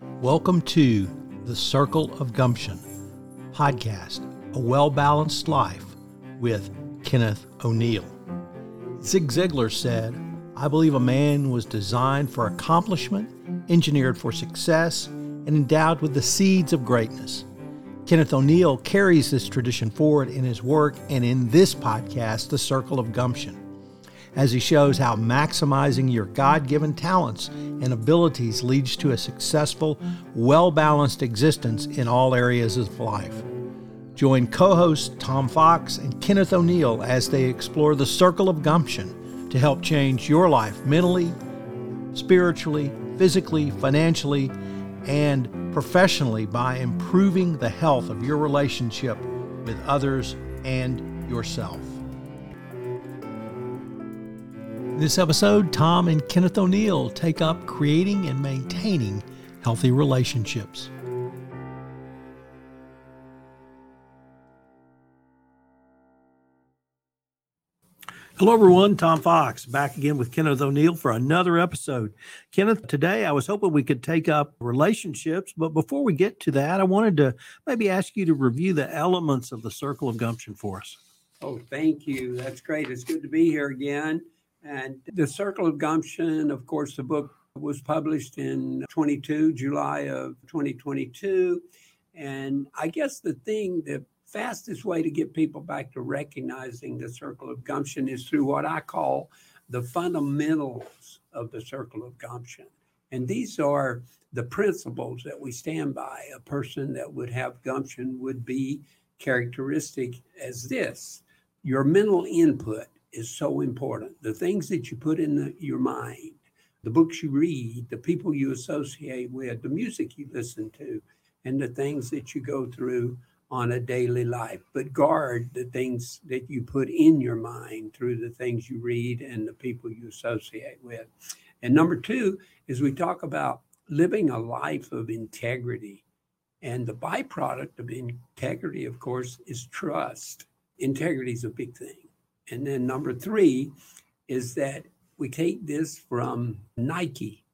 Welcome to the Circle of Gumption podcast, a well balanced life with Kenneth O'Neal. Zig Ziglar said, I believe a man was designed for accomplishment, engineered for success, and endowed with the seeds of greatness. Kenneth O'Neal carries this tradition forward in his work and in this podcast, The Circle of Gumption as he shows how maximizing your God given talents and abilities leads to a successful, well balanced existence in all areas of life. Join co hosts Tom Fox and Kenneth O'Neal as they explore the circle of gumption to help change your life mentally, spiritually, physically, financially, and professionally by improving the health of your relationship with others and yourself. This episode, Tom and Kenneth O'Neal take up creating and maintaining healthy relationships. Hello, everyone. Tom Fox back again with Kenneth O'Neal for another episode. Kenneth, today I was hoping we could take up relationships, but before we get to that, I wanted to maybe ask you to review the elements of the circle of gumption for us. Oh, thank you. That's great. It's good to be here again. And The Circle of Gumption, of course, the book was published in 22, July of 2022. And I guess the thing, the fastest way to get people back to recognizing the Circle of Gumption is through what I call the fundamentals of the Circle of Gumption. And these are the principles that we stand by. A person that would have gumption would be characteristic as this your mental input is so important. The things that you put in the, your mind, the books you read, the people you associate with, the music you listen to, and the things that you go through on a daily life. But guard the things that you put in your mind through the things you read and the people you associate with. And number two is we talk about living a life of integrity. And the byproduct of integrity, of course, is trust. Integrity is a big thing. And then number three is that we take this from Nike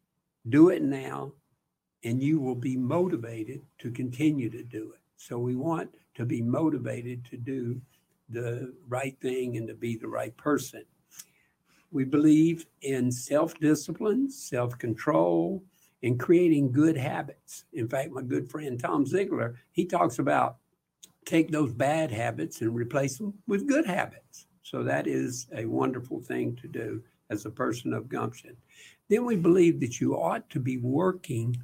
do it now, and you will be motivated to continue to do it. So we want to be motivated to do the right thing and to be the right person. We believe in self discipline, self control, and creating good habits. In fact, my good friend Tom Ziglar, he talks about take those bad habits and replace them with good habits. So that is a wonderful thing to do as a person of gumption. Then we believe that you ought to be working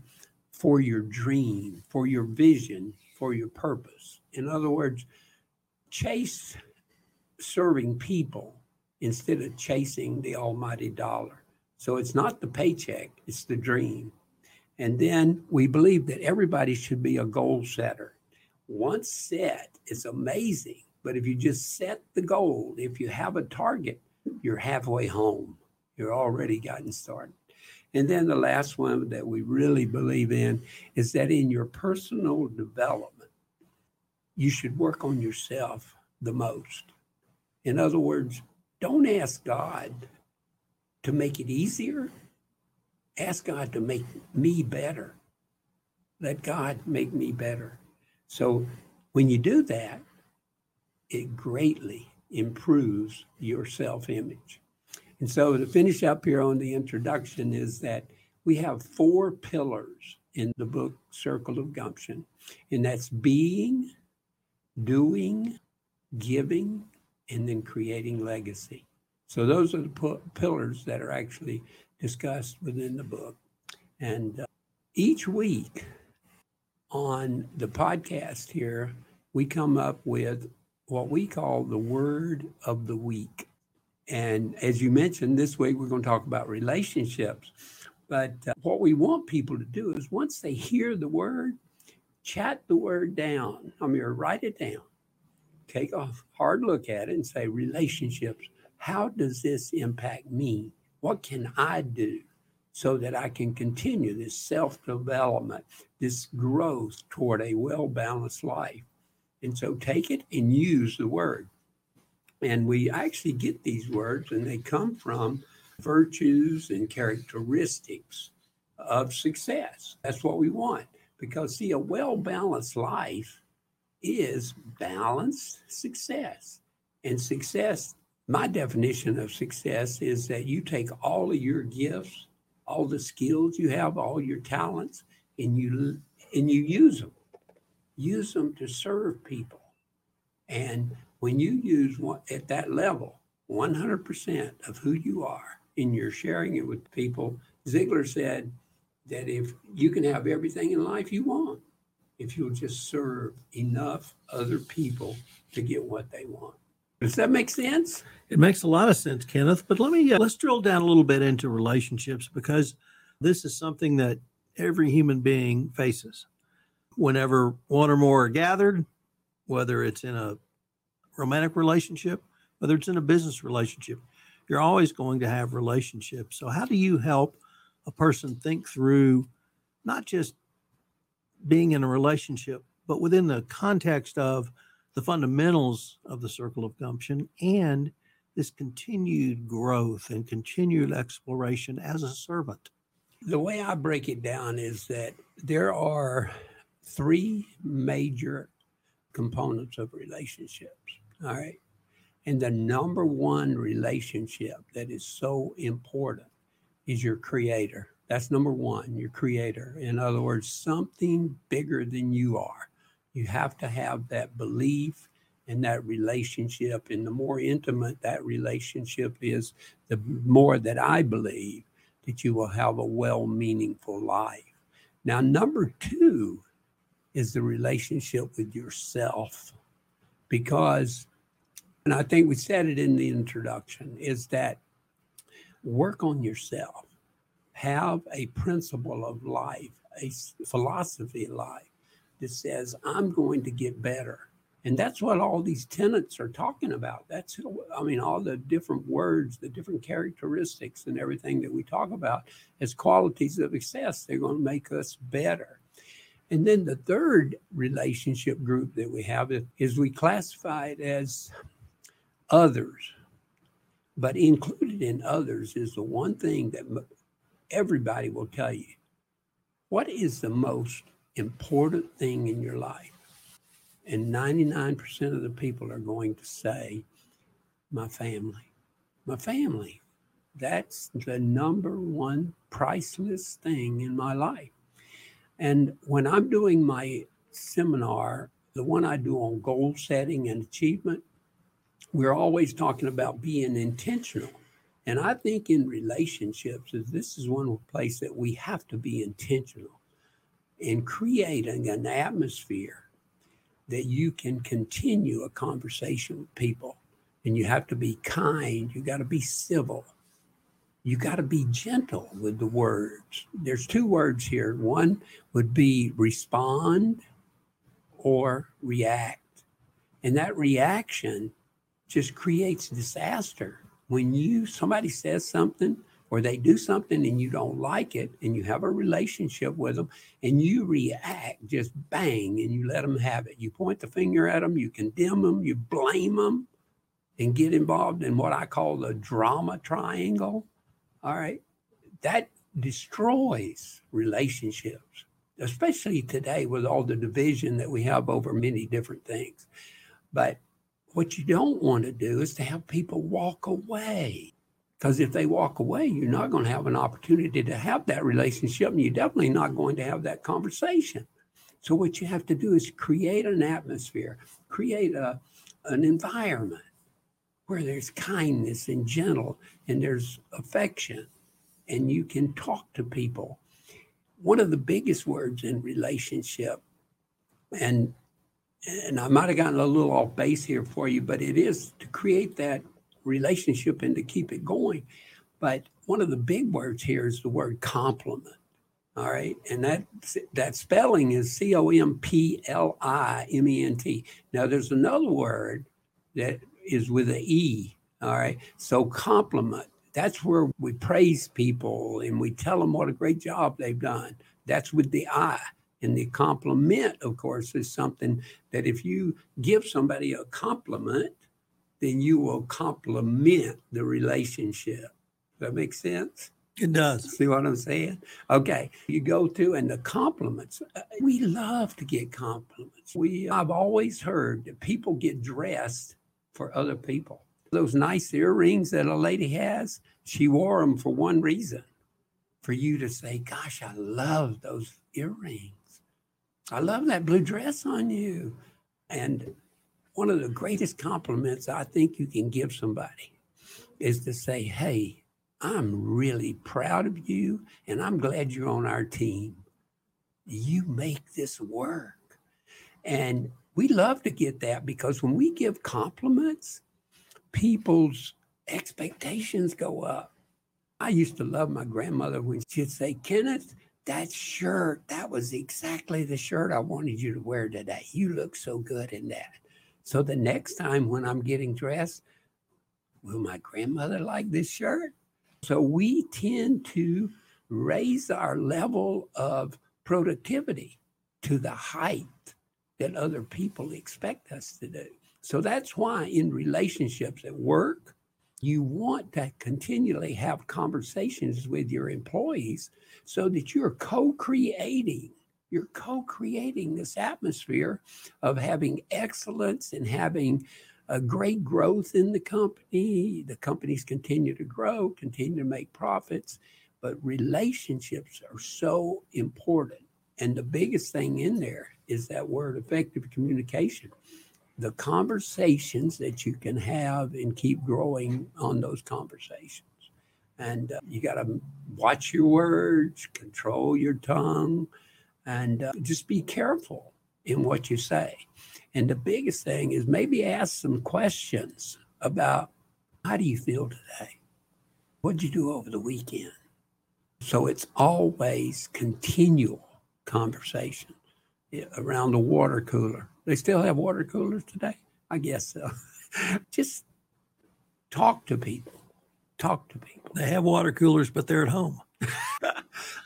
for your dream, for your vision, for your purpose. In other words, chase serving people instead of chasing the almighty dollar. So it's not the paycheck, it's the dream. And then we believe that everybody should be a goal setter. Once set, it's amazing but if you just set the goal, if you have a target, you're halfway home. You're already gotten started. And then the last one that we really believe in is that in your personal development, you should work on yourself the most. In other words, don't ask God to make it easier. Ask God to make me better. Let God make me better. So when you do that, it greatly improves your self image. And so, to finish up here on the introduction, is that we have four pillars in the book Circle of Gumption, and that's being, doing, giving, and then creating legacy. So, those are the p- pillars that are actually discussed within the book. And uh, each week on the podcast here, we come up with what we call the word of the week. And as you mentioned, this week we're going to talk about relationships. But uh, what we want people to do is once they hear the word, chat the word down. I mean, write it down. Take a hard look at it and say, relationships, how does this impact me? What can I do so that I can continue this self development, this growth toward a well balanced life? And so take it and use the word. And we actually get these words, and they come from virtues and characteristics of success. That's what we want. Because, see, a well balanced life is balanced success. And success, my definition of success is that you take all of your gifts, all the skills you have, all your talents, and you and you use them. Use them to serve people. And when you use one at that level, 100% of who you are, and you're sharing it with people, Ziglar said that if you can have everything in life you want, if you'll just serve enough other people to get what they want. Does that make sense? It makes a lot of sense, Kenneth. But let me uh, let's drill down a little bit into relationships because this is something that every human being faces. Whenever one or more are gathered, whether it's in a romantic relationship, whether it's in a business relationship, you're always going to have relationships. So, how do you help a person think through not just being in a relationship, but within the context of the fundamentals of the circle of gumption and this continued growth and continued exploration as a servant? The way I break it down is that there are three major components of relationships. All right. And the number one relationship that is so important is your creator. That's number one, your creator. In other words, something bigger than you are. You have to have that belief and that relationship. And the more intimate that relationship is, the more that I believe that you will have a well meaningful life. Now, number two is the relationship with yourself. Because, and I think we said it in the introduction, is that work on yourself have a principle of life, a philosophy of life that says, I'm going to get better. And that's what all these tenets are talking about. That's, I mean, all the different words, the different characteristics, and everything that we talk about as qualities of success, they're going to make us better. And then the third relationship group that we have is we classify it as others. But included in others is the one thing that everybody will tell you what is the most important thing in your life? And 99% of the people are going to say, my family. My family. That's the number one priceless thing in my life. And when I'm doing my seminar, the one I do on goal setting and achievement, we're always talking about being intentional. And I think in relationships, this is one place that we have to be intentional in creating an atmosphere that you can continue a conversation with people. And you have to be kind, you got to be civil, you got to be gentle with the words. There's two words here. One would be respond or react. And that reaction just creates disaster when you somebody says something or they do something and you don't like it and you have a relationship with them and you react just bang and you let them have it you point the finger at them you condemn them you blame them and get involved in what i call the drama triangle all right that destroys relationships especially today with all the division that we have over many different things but what you don't want to do is to have people walk away. Because if they walk away, you're not going to have an opportunity to have that relationship, and you're definitely not going to have that conversation. So, what you have to do is create an atmosphere, create a, an environment where there's kindness and gentle and there's affection, and you can talk to people. One of the biggest words in relationship, and and I might have gotten a little off base here for you, but it is to create that relationship and to keep it going. But one of the big words here is the word compliment. All right. And that that spelling is C O M P L I M E N T. Now there's another word that is with an E. All right. So compliment. That's where we praise people and we tell them what a great job they've done. That's with the I. And the compliment, of course, is something that if you give somebody a compliment, then you will complement the relationship. Does that make sense? It does. See what I'm saying? Okay. You go to and the compliments. uh, We love to get compliments. We I've always heard that people get dressed for other people. Those nice earrings that a lady has, she wore them for one reason. For you to say, gosh, I love those earrings. I love that blue dress on you. And one of the greatest compliments I think you can give somebody is to say, hey, I'm really proud of you and I'm glad you're on our team. You make this work. And we love to get that because when we give compliments, people's expectations go up. I used to love my grandmother when she'd say, Kenneth, that shirt, that was exactly the shirt I wanted you to wear today. You look so good in that. So the next time when I'm getting dressed, will my grandmother like this shirt? So we tend to raise our level of productivity to the height that other people expect us to do. So that's why in relationships at work, you want to continually have conversations with your employees so that you're co creating. You're co creating this atmosphere of having excellence and having a great growth in the company. The companies continue to grow, continue to make profits, but relationships are so important. And the biggest thing in there is that word effective communication. The conversations that you can have and keep growing on those conversations. And uh, you got to watch your words, control your tongue, and uh, just be careful in what you say. And the biggest thing is maybe ask some questions about how do you feel today? What'd you do over the weekend? So it's always continual conversation around the water cooler. They still have water coolers today? I guess so. Just talk to people. Talk to people. They have water coolers, but they're at home.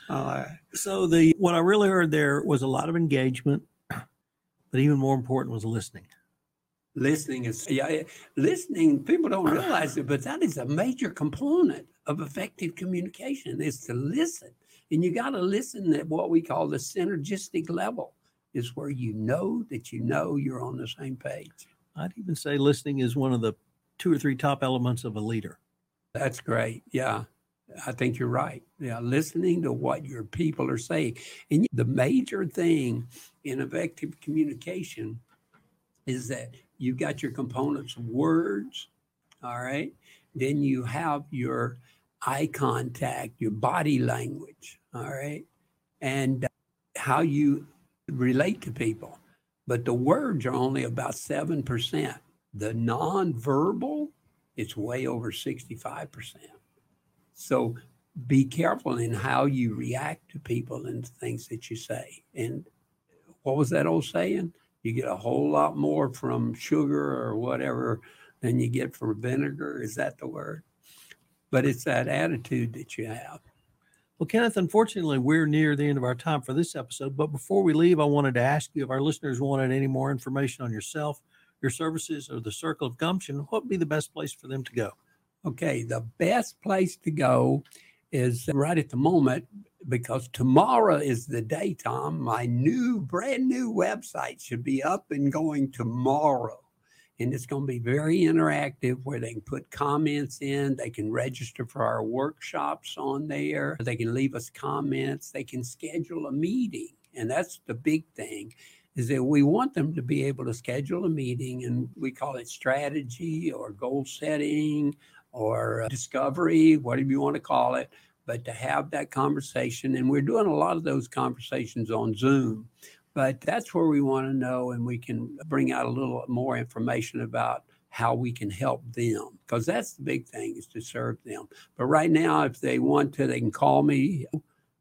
Uh, So the what I really heard there was a lot of engagement, but even more important was listening. listening is yeah eh, listening people don't realize it but that is a major component of effective communication is to listen and you got to listen at what we call the synergistic level is where you know that you know you're on the same page. I'd even say listening is one of the two or three top elements of a leader. that's great. Yeah. I think you're right. Yeah. Listening to what your people are saying. And the major thing in effective communication is that you've got your components of words all right? Then you have your eye contact your body language all right? And how you relate to people but the words are only about 7% the nonverbal it's way over 65% so be careful in how you react to people and things that you say and what was that old saying you get a whole lot more from sugar or whatever than you get from vinegar. Is that the word? But it's that attitude that you have. Well, Kenneth, unfortunately, we're near the end of our time for this episode. But before we leave, I wanted to ask you if our listeners wanted any more information on yourself, your services, or the Circle of Gumption, what would be the best place for them to go? Okay, the best place to go is right at the moment because tomorrow is the day, Tom. My new, brand new website should be up and going tomorrow. And it's going to be very interactive where they can put comments in, they can register for our workshops on there, they can leave us comments, they can schedule a meeting. And that's the big thing is that we want them to be able to schedule a meeting and we call it strategy or goal setting or uh, discovery, whatever you want to call it, but to have that conversation. And we're doing a lot of those conversations on Zoom, but that's where we want to know and we can bring out a little more information about how we can help them because that's the big thing is to serve them. But right now, if they want to, they can call me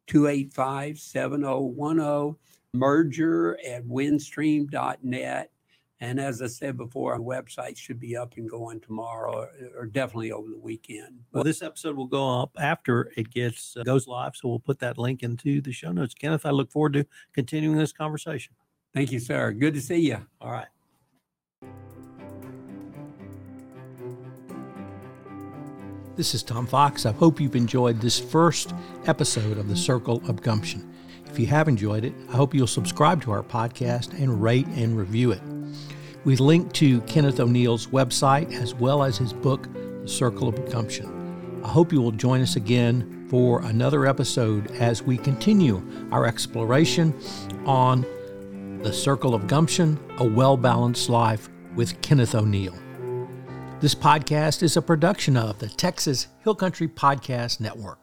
285 7010 merger at windstream.net. And as I said before, our website should be up and going tomorrow or, or definitely over the weekend. Well, this episode will go up after it gets uh, goes live, so we'll put that link into the show notes. Kenneth, I look forward to continuing this conversation. Thank you, sir. Good to see you. All right. This is Tom Fox. I hope you've enjoyed this first episode of The Circle of Gumption. If you have enjoyed it, I hope you'll subscribe to our podcast and rate and review it. We link to Kenneth O'Neal's website as well as his book, The Circle of Gumption. I hope you will join us again for another episode as we continue our exploration on The Circle of Gumption, A Well Balanced Life with Kenneth O'Neal. This podcast is a production of the Texas Hill Country Podcast Network.